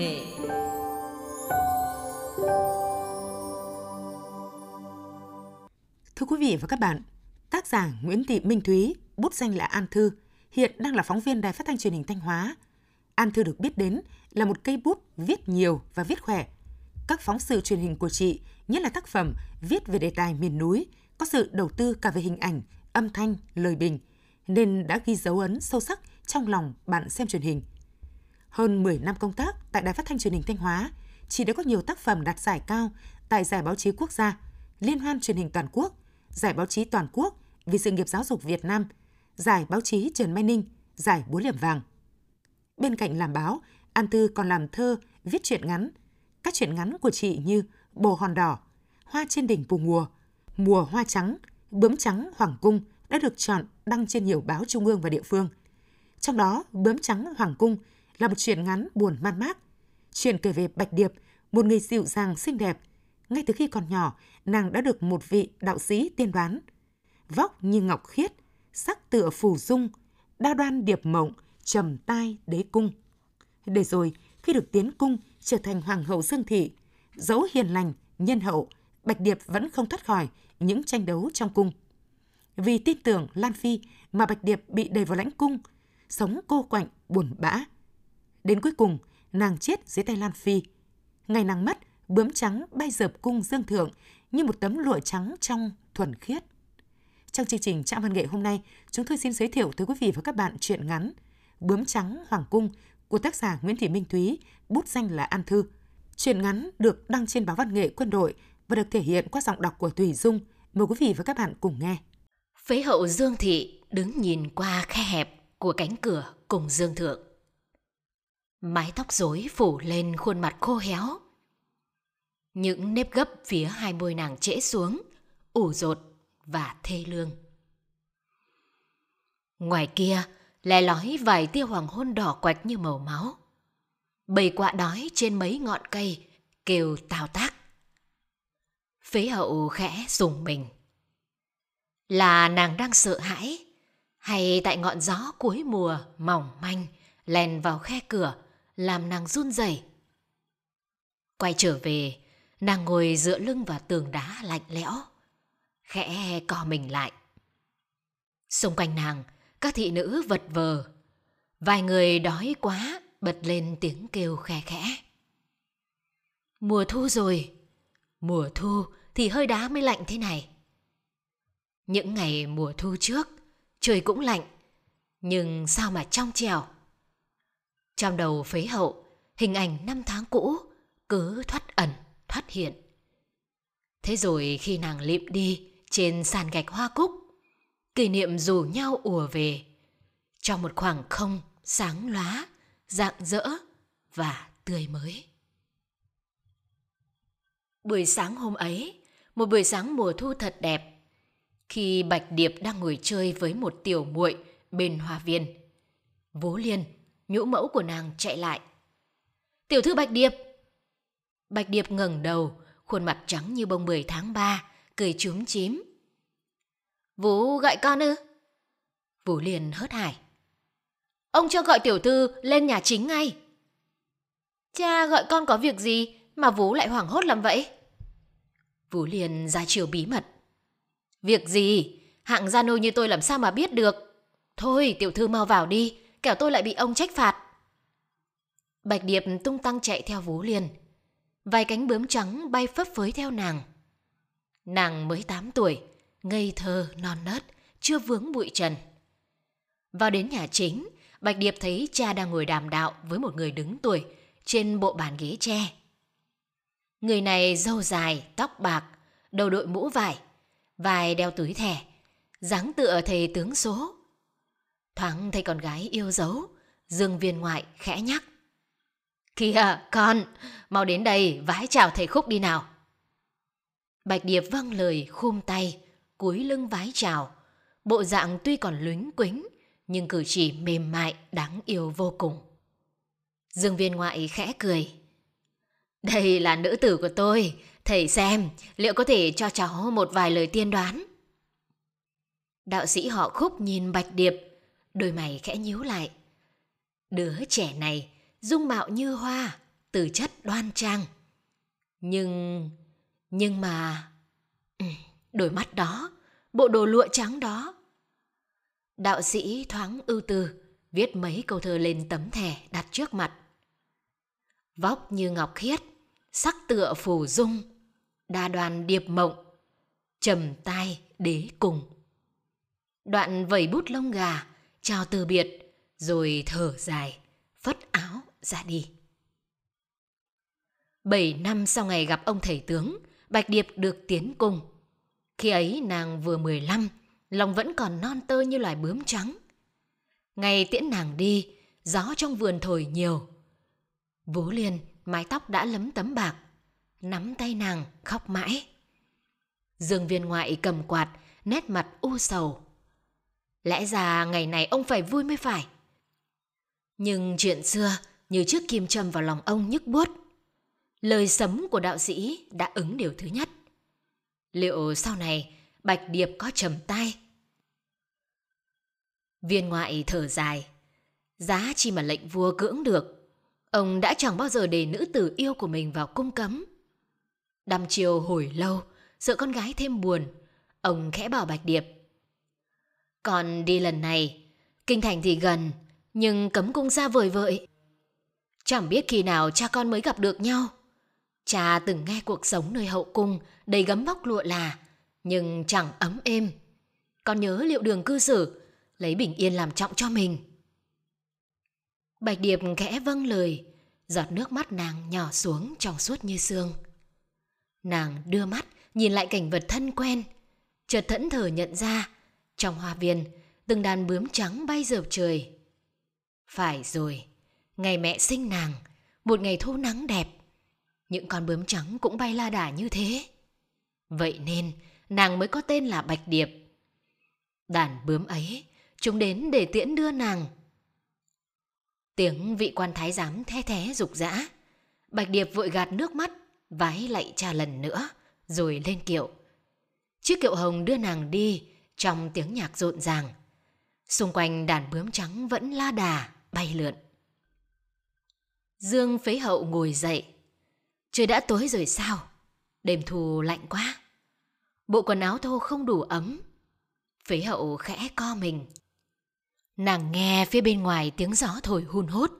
nghệ Thưa quý vị và các bạn, tác giả Nguyễn Thị Minh Thúy, bút danh là An Thư, hiện đang là phóng viên Đài Phát thanh Truyền hình Thanh Hóa. An Thư được biết đến là một cây bút viết nhiều và viết khỏe. Các phóng sự truyền hình của chị, nhất là tác phẩm viết về đề tài miền núi, có sự đầu tư cả về hình ảnh, âm thanh, lời bình, nên đã ghi dấu ấn sâu sắc trong lòng bạn xem truyền hình. Hơn 10 năm công tác tại Đài Phát thanh Truyền hình Thanh Hóa, chị đã có nhiều tác phẩm đạt giải cao tại Giải báo chí quốc gia, Liên hoan truyền hình toàn quốc, Giải báo chí toàn quốc vì sự nghiệp giáo dục Việt Nam, Giải báo chí Trần Mai Ninh, Giải Búa Liềm Vàng. Bên cạnh làm báo, An Tư còn làm thơ, viết truyện ngắn. Các truyện ngắn của chị như Bồ Hòn Đỏ, Hoa trên đỉnh Pù Mùa, Mùa Hoa Trắng, Bướm Trắng Hoàng Cung đã được chọn đăng trên nhiều báo trung ương và địa phương. Trong đó, Bướm Trắng Hoàng Cung là một chuyện ngắn buồn man mác. Chuyện kể về Bạch Điệp, một người dịu dàng xinh đẹp. Ngay từ khi còn nhỏ, nàng đã được một vị đạo sĩ tiên đoán. Vóc như ngọc khiết, sắc tựa phù dung, đa đoan điệp mộng, trầm tai đế cung. Để rồi, khi được tiến cung trở thành hoàng hậu Dương Thị, dẫu hiền lành, nhân hậu, Bạch Điệp vẫn không thoát khỏi những tranh đấu trong cung. Vì tin tưởng Lan Phi mà Bạch Điệp bị đẩy vào lãnh cung, sống cô quạnh, buồn bã. Đến cuối cùng, nàng chết dưới tay Lan Phi. Ngày nàng mất, bướm trắng bay dợp cung dương thượng như một tấm lụa trắng trong thuần khiết. Trong chương trình Trạm Văn nghệ hôm nay, chúng tôi xin giới thiệu tới quý vị và các bạn truyện ngắn Bướm trắng Hoàng cung của tác giả Nguyễn Thị Minh Thúy, bút danh là An Thư. Truyện ngắn được đăng trên báo Văn nghệ Quân đội và được thể hiện qua giọng đọc của Thủy Dung. Mời quý vị và các bạn cùng nghe. Phế hậu Dương Thị đứng nhìn qua khe hẹp của cánh cửa cùng Dương Thượng. Mái tóc rối phủ lên khuôn mặt khô héo. Những nếp gấp phía hai môi nàng trễ xuống, ủ rột và thê lương. Ngoài kia, lè lói vài tia hoàng hôn đỏ quạch như màu máu. Bầy quạ đói trên mấy ngọn cây kêu tào tác. Phế hậu khẽ dùng mình. Là nàng đang sợ hãi hay tại ngọn gió cuối mùa mỏng manh len vào khe cửa làm nàng run rẩy. Quay trở về, nàng ngồi dựa lưng vào tường đá lạnh lẽo, khẽ co mình lại. Xung quanh nàng, các thị nữ vật vờ. Vài người đói quá, bật lên tiếng kêu khe khẽ. Mùa thu rồi, mùa thu thì hơi đá mới lạnh thế này. Những ngày mùa thu trước, trời cũng lạnh, nhưng sao mà trong trèo. Trong đầu phế hậu, hình ảnh năm tháng cũ cứ thoát ẩn, thoát hiện. Thế rồi khi nàng lịm đi trên sàn gạch hoa cúc, kỷ niệm rủ nhau ùa về trong một khoảng không sáng lóa, rạng rỡ và tươi mới. Buổi sáng hôm ấy, một buổi sáng mùa thu thật đẹp, khi Bạch Điệp đang ngồi chơi với một tiểu muội bên hoa viên. vú Liên, nhũ mẫu của nàng chạy lại. Tiểu thư Bạch Điệp! Bạch Điệp ngẩng đầu, khuôn mặt trắng như bông bưởi tháng 3, cười chúm chím. Vũ gọi con ư? Vũ liền hớt hải. Ông cho gọi tiểu thư lên nhà chính ngay. Cha gọi con có việc gì mà Vũ lại hoảng hốt làm vậy? Vũ liền ra chiều bí mật. Việc gì? Hạng gia nô như tôi làm sao mà biết được? Thôi tiểu thư mau vào đi, kẻo tôi lại bị ông trách phạt. Bạch Điệp tung tăng chạy theo Vũ Liên. Vài cánh bướm trắng bay phấp phới theo nàng. Nàng mới 8 tuổi, ngây thơ, non nớt, chưa vướng bụi trần. Vào đến nhà chính, Bạch Điệp thấy cha đang ngồi đàm đạo với một người đứng tuổi trên bộ bàn ghế tre. Người này râu dài, tóc bạc, đầu đội mũ vải, vài đeo túi thẻ, dáng tựa thầy tướng số. Thoáng thấy con gái yêu dấu, Dương viên ngoại khẽ nhắc. Kìa, con, mau đến đây vái chào thầy Khúc đi nào. Bạch Điệp vâng lời khum tay, cúi lưng vái chào. Bộ dạng tuy còn lúnh quính, nhưng cử chỉ mềm mại, đáng yêu vô cùng. Dương viên ngoại khẽ cười. Đây là nữ tử của tôi, thầy xem liệu có thể cho cháu một vài lời tiên đoán. Đạo sĩ họ khúc nhìn Bạch Điệp, đôi mày khẽ nhíu lại. Đứa trẻ này, dung mạo như hoa, từ chất đoan trang. Nhưng... nhưng mà... Ừ, đôi mắt đó, bộ đồ lụa trắng đó. Đạo sĩ thoáng ưu tư, viết mấy câu thơ lên tấm thẻ đặt trước mặt. Vóc như ngọc khiết, sắc tựa phù dung, đa đoàn điệp mộng, trầm tai đế cùng. Đoạn vẩy bút lông gà, chào từ biệt, rồi thở dài, phất áo ra đi. Bảy năm sau ngày gặp ông thầy tướng, Bạch Điệp được tiến cung. Khi ấy nàng vừa 15, lòng vẫn còn non tơ như loài bướm trắng. Ngày tiễn nàng đi, gió trong vườn thổi nhiều. Vú Liên, mái tóc đã lấm tấm bạc, nắm tay nàng khóc mãi. Dương viên ngoại cầm quạt, nét mặt u sầu. Lẽ ra ngày này ông phải vui mới phải. Nhưng chuyện xưa như chiếc kim châm vào lòng ông nhức buốt. Lời sấm của đạo sĩ đã ứng điều thứ nhất. Liệu sau này Bạch Điệp có trầm tay? Viên ngoại thở dài. Giá chi mà lệnh vua cưỡng được. Ông đã chẳng bao giờ để nữ tử yêu của mình vào cung cấm. Đăm chiều hồi lâu, sợ con gái thêm buồn. Ông khẽ bảo Bạch Điệp. Còn đi lần này, kinh thành thì gần, nhưng cấm cung xa vời vợi. Chẳng biết khi nào cha con mới gặp được nhau. Cha từng nghe cuộc sống nơi hậu cung đầy gấm vóc lụa là, nhưng chẳng ấm êm. Con nhớ liệu đường cư xử, lấy bình yên làm trọng cho mình. Bạch Điệp khẽ vâng lời, giọt nước mắt nàng nhỏ xuống trong suốt như sương. Nàng đưa mắt nhìn lại cảnh vật thân quen, chợt thẫn thờ nhận ra, trong hoa viên, từng đàn bướm trắng bay dợp trời. Phải rồi, ngày mẹ sinh nàng, một ngày thu nắng đẹp, những con bướm trắng cũng bay la đà như thế. Vậy nên, nàng mới có tên là Bạch Điệp. Đàn bướm ấy, chúng đến để tiễn đưa nàng. Tiếng vị quan thái giám the thé rục rã. Bạch Điệp vội gạt nước mắt, vái lạy cha lần nữa, rồi lên kiệu. Chiếc kiệu hồng đưa nàng đi trong tiếng nhạc rộn ràng. Xung quanh đàn bướm trắng vẫn la đà, bay lượn. Dương phế hậu ngồi dậy. Trời đã tối rồi sao? Đêm thu lạnh quá. Bộ quần áo thô không đủ ấm. Phế hậu khẽ co mình. Nàng nghe phía bên ngoài tiếng gió thổi hun hút.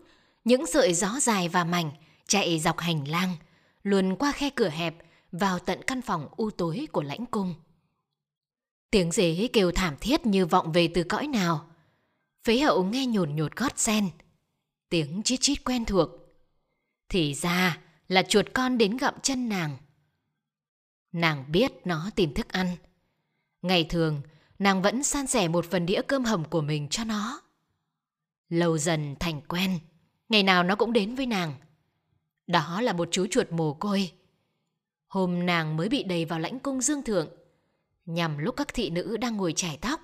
Những sợi gió dài và mảnh chạy dọc hành lang, luồn qua khe cửa hẹp vào tận căn phòng u tối của lãnh cung. Tiếng dế kêu thảm thiết như vọng về từ cõi nào. Phế hậu nghe nhồn nhột gót sen. Tiếng chít chít quen thuộc. Thì ra là chuột con đến gặm chân nàng. Nàng biết nó tìm thức ăn. Ngày thường, nàng vẫn san sẻ một phần đĩa cơm hầm của mình cho nó. Lâu dần thành quen, ngày nào nó cũng đến với nàng. Đó là một chú chuột mồ côi. Hôm nàng mới bị đầy vào lãnh cung dương thượng. Nhằm lúc các thị nữ đang ngồi chải tóc,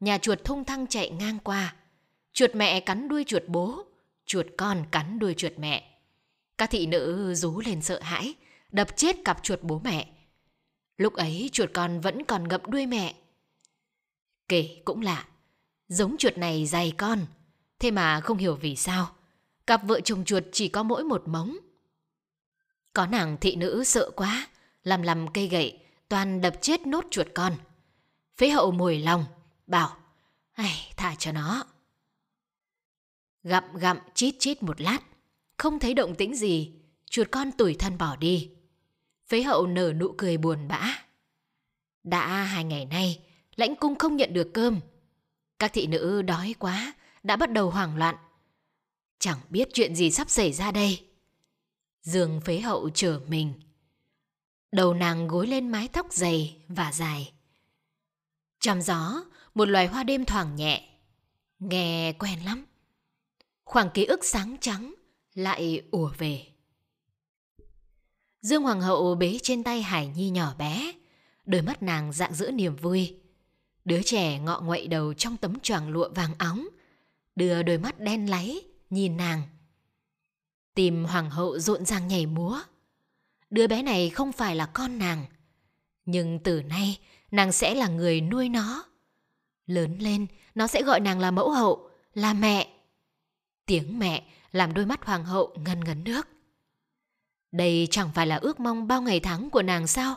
nhà chuột thung thăng chạy ngang qua. Chuột mẹ cắn đuôi chuột bố, chuột con cắn đuôi chuột mẹ. Các thị nữ rú lên sợ hãi, đập chết cặp chuột bố mẹ. Lúc ấy chuột con vẫn còn ngậm đuôi mẹ. Kể cũng lạ, giống chuột này dày con, thế mà không hiểu vì sao. Cặp vợ chồng chuột chỉ có mỗi một móng. Có nàng thị nữ sợ quá, làm làm cây gậy, toàn đập chết nốt chuột con. Phế hậu mùi lòng, bảo, ai thả cho nó. Gặm gặm chít chít một lát, không thấy động tĩnh gì, chuột con tủi thân bỏ đi. Phế hậu nở nụ cười buồn bã. Đã hai ngày nay, lãnh cung không nhận được cơm. Các thị nữ đói quá, đã bắt đầu hoảng loạn. Chẳng biết chuyện gì sắp xảy ra đây. Dương phế hậu trở mình. Đầu nàng gối lên mái tóc dày và dài. Trong gió, một loài hoa đêm thoảng nhẹ. Nghe quen lắm. Khoảng ký ức sáng trắng lại ùa về. Dương Hoàng hậu bế trên tay Hải Nhi nhỏ bé, đôi mắt nàng dạng giữa niềm vui. Đứa trẻ ngọ nguậy đầu trong tấm choàng lụa vàng óng, đưa đôi mắt đen láy nhìn nàng. Tìm hoàng hậu rộn ràng nhảy múa. Đứa bé này không phải là con nàng, nhưng từ nay nàng sẽ là người nuôi nó. Lớn lên, nó sẽ gọi nàng là mẫu hậu, là mẹ. Tiếng mẹ làm đôi mắt hoàng hậu ngần ngấn nước. Đây chẳng phải là ước mong bao ngày tháng của nàng sao?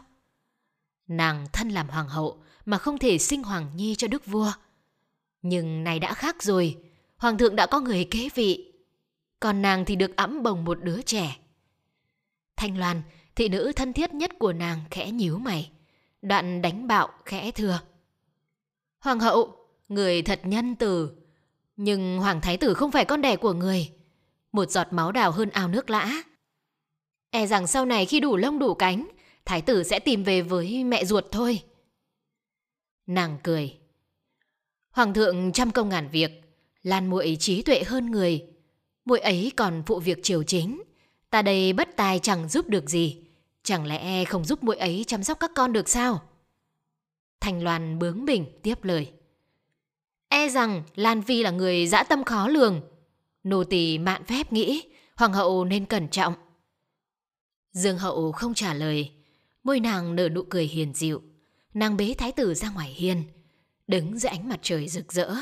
Nàng thân làm hoàng hậu mà không thể sinh hoàng nhi cho đức vua. Nhưng này đã khác rồi, hoàng thượng đã có người kế vị. Còn nàng thì được ẵm bồng một đứa trẻ. Thanh Loan, thị nữ thân thiết nhất của nàng khẽ nhíu mày. Đoạn đánh bạo khẽ thưa. Hoàng hậu, người thật nhân từ. Nhưng hoàng thái tử không phải con đẻ của người. Một giọt máu đào hơn ao nước lã. E rằng sau này khi đủ lông đủ cánh, thái tử sẽ tìm về với mẹ ruột thôi. Nàng cười. Hoàng thượng trăm công ngàn việc, Lan muội trí tuệ hơn người. Muội ấy còn phụ việc triều chính. Ta đây bất tài chẳng giúp được gì. Chẳng lẽ e không giúp muội ấy chăm sóc các con được sao? Thành Loan bướng bỉnh tiếp lời. E rằng Lan vi là người dã tâm khó lường. Nô tỳ mạn phép nghĩ hoàng hậu nên cẩn trọng. Dương hậu không trả lời, môi nàng nở nụ cười hiền dịu. Nàng bế thái tử ra ngoài hiên, đứng dưới ánh mặt trời rực rỡ.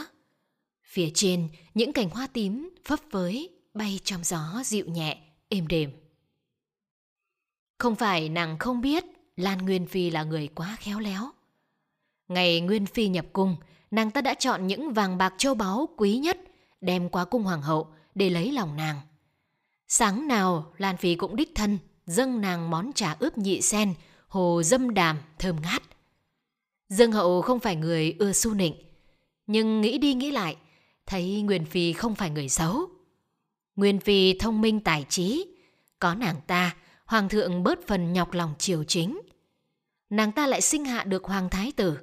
Phía trên, những cành hoa tím phấp phới bay trong gió dịu nhẹ, êm đềm. Không phải nàng không biết Lan Nguyên Phi là người quá khéo léo. Ngày Nguyên Phi nhập cung, nàng ta đã chọn những vàng bạc châu báu quý nhất đem qua cung hoàng hậu để lấy lòng nàng. Sáng nào Lan Phi cũng đích thân dâng nàng món trà ướp nhị sen, hồ dâm đàm thơm ngát. Dương hậu không phải người ưa su nịnh, nhưng nghĩ đi nghĩ lại, thấy Nguyên Phi không phải người xấu. Nguyên Phi thông minh tài trí, có nàng ta, hoàng thượng bớt phần nhọc lòng triều chính. Nàng ta lại sinh hạ được hoàng thái tử.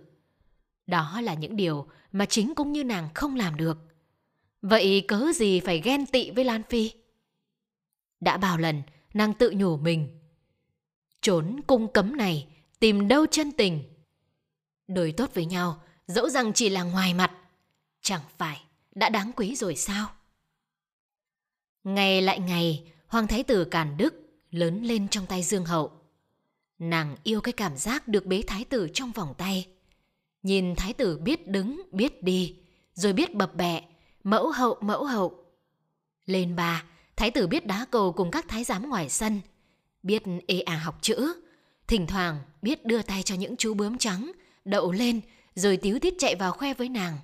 Đó là những điều mà chính cũng như nàng không làm được. Vậy cớ gì phải ghen tị với Lan Phi? Đã bao lần nàng tự nhủ mình. Trốn cung cấm này, tìm đâu chân tình. Đối tốt với nhau, dẫu rằng chỉ là ngoài mặt, chẳng phải đã đáng quý rồi sao? Ngày lại ngày, Hoàng Thái tử Càn Đức lớn lên trong tay Dương Hậu. Nàng yêu cái cảm giác được bế Thái tử trong vòng tay. Nhìn Thái tử biết đứng, biết đi, rồi biết bập bẹ, mẫu hậu mẫu hậu. Lên bà, Thái tử biết đá cầu cùng các thái giám ngoài sân, biết ê à học chữ, thỉnh thoảng biết đưa tay cho những chú bướm trắng, đậu lên rồi tiếu tiết chạy vào khoe với nàng.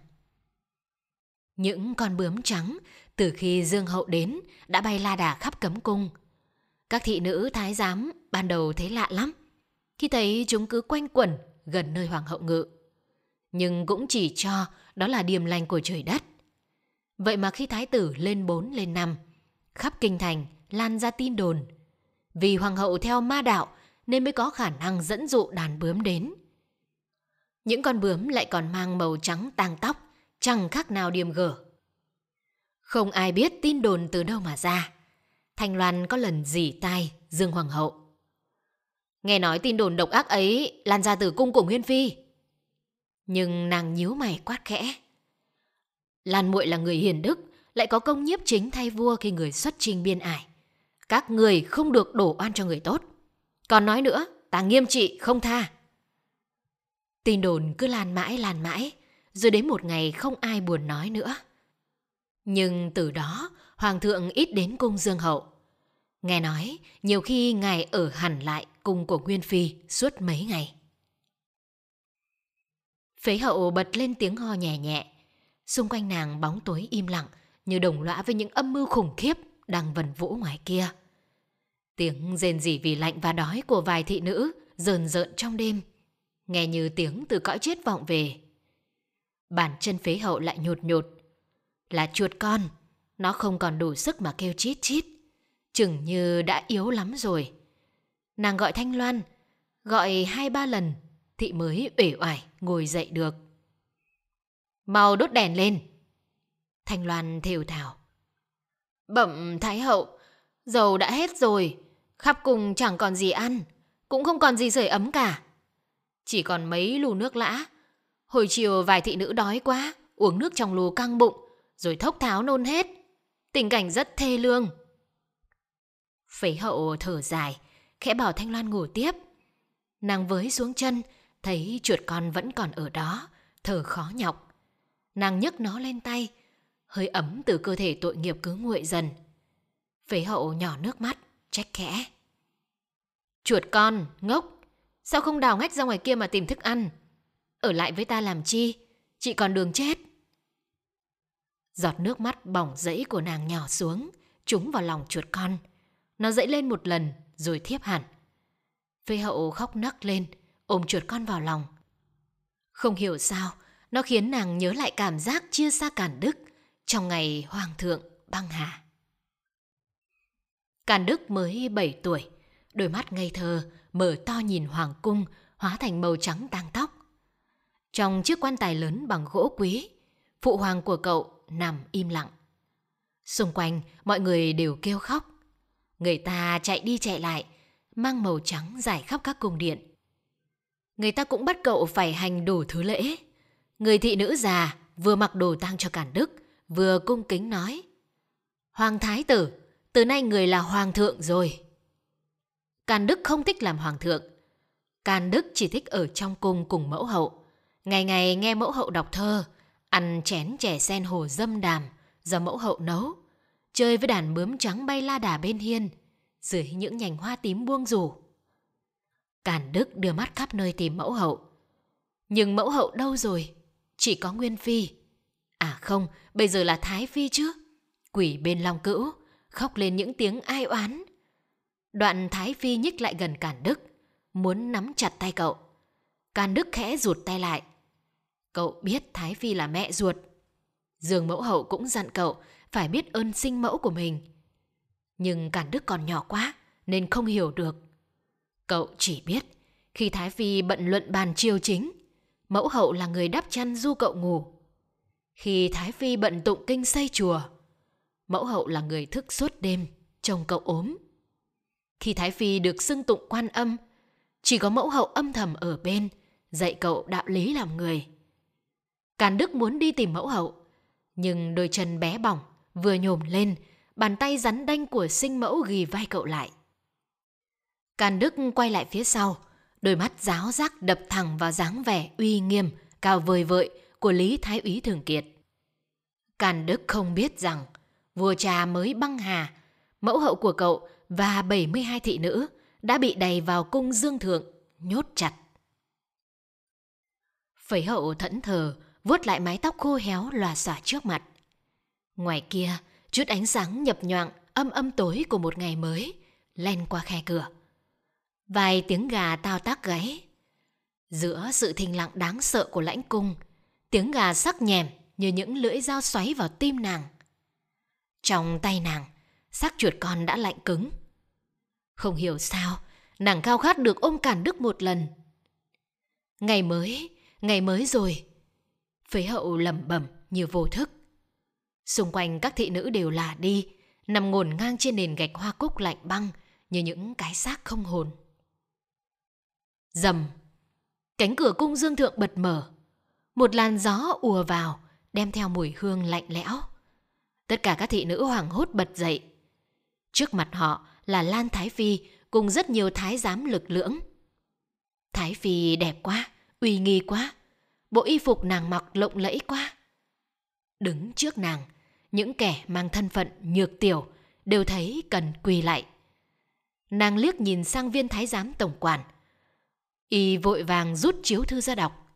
Những con bướm trắng từ khi Dương Hậu đến đã bay la đà khắp cấm cung. Các thị nữ thái giám ban đầu thấy lạ lắm, khi thấy chúng cứ quanh quẩn gần nơi hoàng hậu ngự. Nhưng cũng chỉ cho đó là điềm lành của trời đất. Vậy mà khi thái tử lên 4 lên 5, khắp kinh thành lan ra tin đồn. Vì hoàng hậu theo ma đạo nên mới có khả năng dẫn dụ đàn bướm đến. Những con bướm lại còn mang màu trắng tang tóc, chẳng khác nào điềm gở. Không ai biết tin đồn từ đâu mà ra. Thanh Loan có lần dỉ tai Dương Hoàng hậu. Nghe nói tin đồn độc ác ấy lan ra từ cung của Nguyên Phi. Nhưng nàng nhíu mày quát khẽ. Lan muội là người hiền đức, lại có công nhiếp chính thay vua khi người xuất trình biên ải. Các người không được đổ oan cho người tốt. Còn nói nữa, ta nghiêm trị không tha. Tin đồn cứ lan mãi lan mãi, rồi đến một ngày không ai buồn nói nữa. Nhưng từ đó, Hoàng thượng ít đến cung Dương Hậu. Nghe nói, nhiều khi ngài ở hẳn lại cung của Nguyên Phi suốt mấy ngày. Phế hậu bật lên tiếng ho nhẹ nhẹ. Xung quanh nàng bóng tối im lặng, như đồng lõa với những âm mưu khủng khiếp đang vần vũ ngoài kia. Tiếng rên rỉ vì lạnh và đói của vài thị nữ rờn rợn trong đêm, nghe như tiếng từ cõi chết vọng về. Bàn chân phế hậu lại nhột nhột. Là chuột con, nó không còn đủ sức mà kêu chít chít. Chừng như đã yếu lắm rồi. Nàng gọi Thanh Loan, gọi hai ba lần, thị mới uể oải ngồi dậy được. Mau đốt đèn lên, Thanh Loan thều thào. Bẩm Thái Hậu, dầu đã hết rồi, khắp cùng chẳng còn gì ăn, cũng không còn gì sưởi ấm cả. Chỉ còn mấy lù nước lã. Hồi chiều vài thị nữ đói quá, uống nước trong lù căng bụng, rồi thốc tháo nôn hết. Tình cảnh rất thê lương. Phế hậu thở dài, khẽ bảo Thanh Loan ngủ tiếp. Nàng với xuống chân, thấy chuột con vẫn còn ở đó, thở khó nhọc. Nàng nhấc nó lên tay, hơi ấm từ cơ thể tội nghiệp cứ nguội dần. Phế hậu nhỏ nước mắt, trách khẽ. Chuột con, ngốc, sao không đào ngách ra ngoài kia mà tìm thức ăn? Ở lại với ta làm chi? Chị còn đường chết. Giọt nước mắt bỏng rẫy của nàng nhỏ xuống, trúng vào lòng chuột con. Nó dậy lên một lần rồi thiếp hẳn. Phê hậu khóc nấc lên, ôm chuột con vào lòng. Không hiểu sao, nó khiến nàng nhớ lại cảm giác chia xa Càn Đức trong ngày Hoàng thượng băng hà. Càn Đức mới 7 tuổi, đôi mắt ngây thơ, mở to nhìn Hoàng cung, hóa thành màu trắng tang tóc. Trong chiếc quan tài lớn bằng gỗ quý, phụ hoàng của cậu nằm im lặng. Xung quanh, mọi người đều kêu khóc. Người ta chạy đi chạy lại, mang màu trắng dài khắp các cung điện. Người ta cũng bắt cậu phải hành đủ thứ lễ. Người thị nữ già vừa mặc đồ tang cho Càn Đức, vừa cung kính nói. Hoàng Thái tử, từ nay người là Hoàng thượng rồi. Càn Đức không thích làm Hoàng thượng. Càn Đức chỉ thích ở trong cung cùng mẫu hậu. Ngày ngày nghe mẫu hậu đọc thơ, ăn chén chè sen hồ dâm đàm do mẫu hậu nấu, chơi với đàn bướm trắng bay la đà bên hiên, dưới những nhành hoa tím buông rủ. Càn Đức đưa mắt khắp nơi tìm mẫu hậu. Nhưng mẫu hậu đâu rồi? Chỉ có Nguyên Phi. À không, bây giờ là Thái Phi chứ. Quỷ bên Long Cữu, khóc lên những tiếng ai oán. Đoạn Thái Phi nhích lại gần Càn Đức, muốn nắm chặt tay cậu. Càn Đức khẽ rụt tay lại. Cậu biết Thái Phi là mẹ ruột. Dương mẫu hậu cũng dặn cậu phải biết ơn sinh mẫu của mình. Nhưng cản Đức còn nhỏ quá nên không hiểu được. Cậu chỉ biết khi Thái Phi bận luận bàn triều chính, mẫu hậu là người đắp chăn du cậu ngủ. Khi Thái Phi bận tụng kinh xây chùa, mẫu hậu là người thức suốt đêm, trông cậu ốm. Khi Thái Phi được xưng tụng quan âm, chỉ có mẫu hậu âm thầm ở bên, dạy cậu đạo lý làm người. Càn Đức muốn đi tìm mẫu hậu, nhưng đôi chân bé bỏng vừa nhổm lên, bàn tay rắn đanh của sinh mẫu ghi vai cậu lại. Càn Đức quay lại phía sau, đôi mắt giáo giác đập thẳng vào dáng vẻ uy nghiêm, cao vời vợi của Lý Thái úy Thường Kiệt. Càn Đức không biết rằng vua cha mới băng hà, mẫu hậu của cậu và 72 thị nữ đã bị đầy vào cung dương thượng, nhốt chặt. Phẩy hậu thẫn thờ, vuốt lại mái tóc khô héo lòa xòa trước mặt. Ngoài kia, chút ánh sáng nhập nhoạng, âm âm tối của một ngày mới, len qua khe cửa. Vài tiếng gà tao tác gáy. Giữa sự thình lặng đáng sợ của lãnh cung, tiếng gà sắc nhèm như những lưỡi dao xoáy vào tim nàng. Trong tay nàng, xác chuột con đã lạnh cứng. Không hiểu sao, nàng khao khát được ôm cản đức một lần. Ngày mới, ngày mới rồi. Phế hậu lẩm bẩm như vô thức. Xung quanh các thị nữ đều là đi, nằm ngổn ngang trên nền gạch hoa cúc lạnh băng như những cái xác không hồn. Dầm, cánh cửa cung dương thượng bật mở. Một làn gió ùa vào, đem theo mùi hương lạnh lẽo. Tất cả các thị nữ hoảng hốt bật dậy. Trước mặt họ là Lan Thái Phi cùng rất nhiều thái giám lực lưỡng. Thái Phi đẹp quá, uy nghi quá. Bộ y phục nàng mặc lộng lẫy quá. Đứng trước nàng, những kẻ mang thân phận nhược tiểu đều thấy cần quỳ lại. Nàng liếc nhìn sang viên thái giám tổng quản. Y vội vàng rút chiếu thư ra đọc.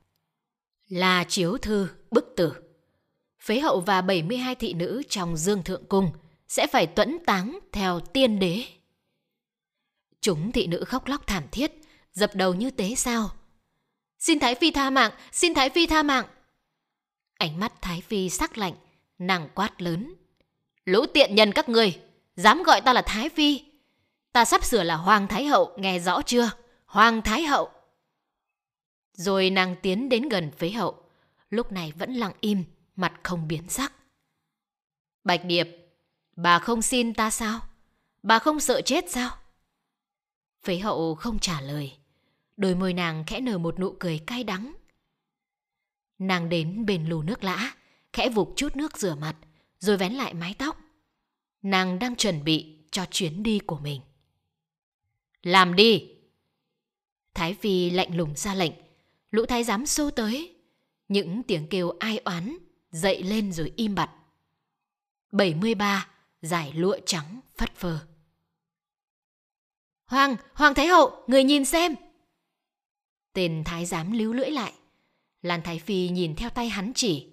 Là chiếu thư bức tử. Phế hậu và 72 thị nữ trong dương thượng cung sẽ phải tuẫn táng theo tiên đế. Chúng thị nữ khóc lóc thảm thiết, dập đầu như tế sao. Xin Thái Phi tha mạng, xin Thái Phi tha mạng. Ánh mắt Thái Phi sắc lạnh, nàng quát lớn. Lũ tiện nhân các ngươi, dám gọi ta là Thái Phi. Ta sắp sửa là Hoàng Thái Hậu, nghe rõ chưa? Hoàng Thái Hậu. Rồi nàng tiến đến gần phế hậu, lúc này vẫn lặng im, mặt không biến sắc. Bạch Điệp, bà không xin ta sao? Bà không sợ chết sao? Phế hậu không trả lời. Đôi môi nàng khẽ nở một nụ cười cay đắng. Nàng đến bên lù nước lã, khẽ vụt chút nước rửa mặt, rồi vén lại mái tóc. Nàng đang chuẩn bị cho chuyến đi của mình. Làm đi! Thái Phi lạnh lùng ra lệnh, lũ thái giám xô tới. Những tiếng kêu ai oán dậy lên rồi im bặt. 73 giải lụa trắng phất phơ. Hoàng, Hoàng Thái Hậu, người nhìn xem. Tên thái giám líu lưỡi lại. Lan Thái Phi nhìn theo tay hắn chỉ.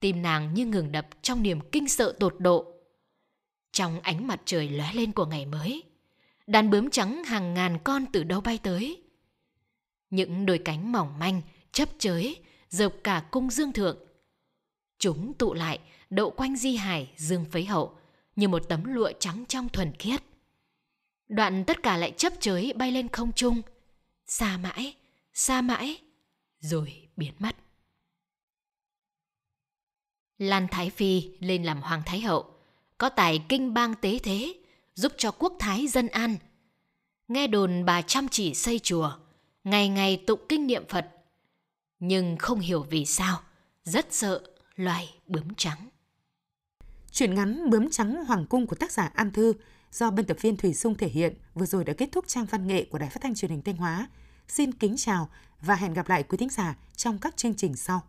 Tim nàng như ngừng đập trong niềm kinh sợ tột độ. Trong ánh mặt trời lóe lên của ngày mới, đàn bướm trắng hàng ngàn con từ đâu bay tới. Những đôi cánh mỏng manh, chấp chới, dập cả cung dương thượng. Chúng tụ lại, đậu quanh di hải dương phấy hậu, như một tấm lụa trắng trong thuần khiết. Đoạn tất cả lại chấp chới bay lên không trung, xa mãi, xa mãi, rồi biến mất. Lan Thái Phi lên làm Hoàng Thái Hậu, có tài kinh bang tế thế, giúp cho quốc thái dân an. Nghe đồn bà chăm chỉ xây chùa, ngày ngày tụng kinh niệm Phật. Nhưng không hiểu vì sao, rất sợ loài bướm trắng. Chuyện ngắn Bướm trắng Hoàng cung của tác giả An Thư do biên tập viên Thủy Dung thể hiện vừa rồi đã kết thúc trang văn nghệ của Đài Phát thanh Truyền hình Thanh Hóa. Xin kính chào và hẹn gặp lại quý thính giả trong các chương trình sau.